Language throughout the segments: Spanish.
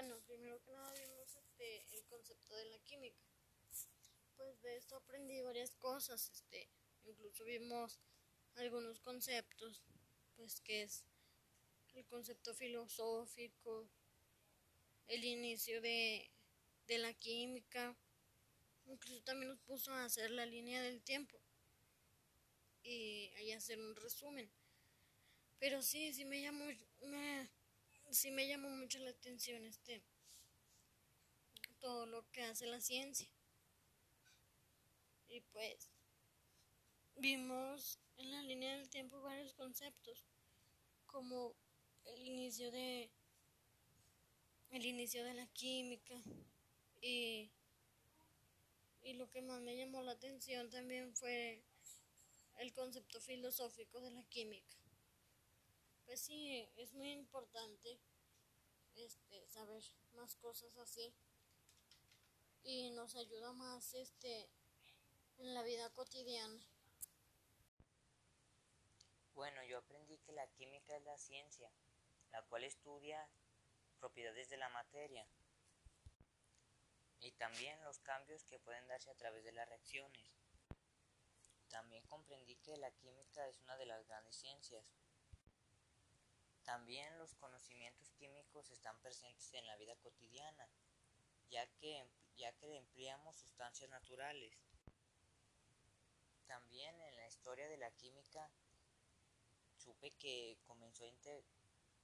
Bueno, primero que nada vimos este, el concepto de la química. Pues de esto aprendí varias cosas, este, incluso vimos algunos conceptos, pues que es el concepto filosófico, el inicio de, de la química, incluso también nos puso a hacer la línea del tiempo y ahí hacer un resumen. Pero sí, sí me llamó, me, sí me llamó mucho la atención este todo lo que hace la ciencia. Y pues vimos en la línea del tiempo varios conceptos, como el inicio de el inicio de la química y, y lo que más me llamó la atención también fue el concepto filosófico de la química. Pues sí, es muy importante este, saber más cosas así y nos ayuda más este, en la vida cotidiana. Bueno, yo aprendí que la química es la ciencia, la cual estudia propiedades de la materia y también los cambios que pueden darse a través de las reacciones. También comprendí que la química es una de las grandes ciencias. También los conocimientos químicos están presentes en la vida cotidiana, ya que, ya que empleamos sustancias naturales. También en la historia de la química supe que comenzó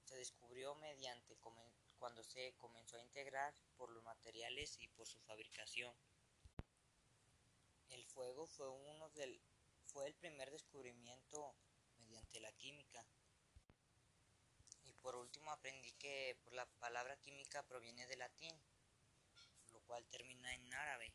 se descubrió mediante cuando se comenzó a integrar por los materiales y por su fabricación. El fuego fue uno del fue el primer descubrimiento mediante la química. Aprendí que la palabra química proviene del latín, lo cual termina en árabe.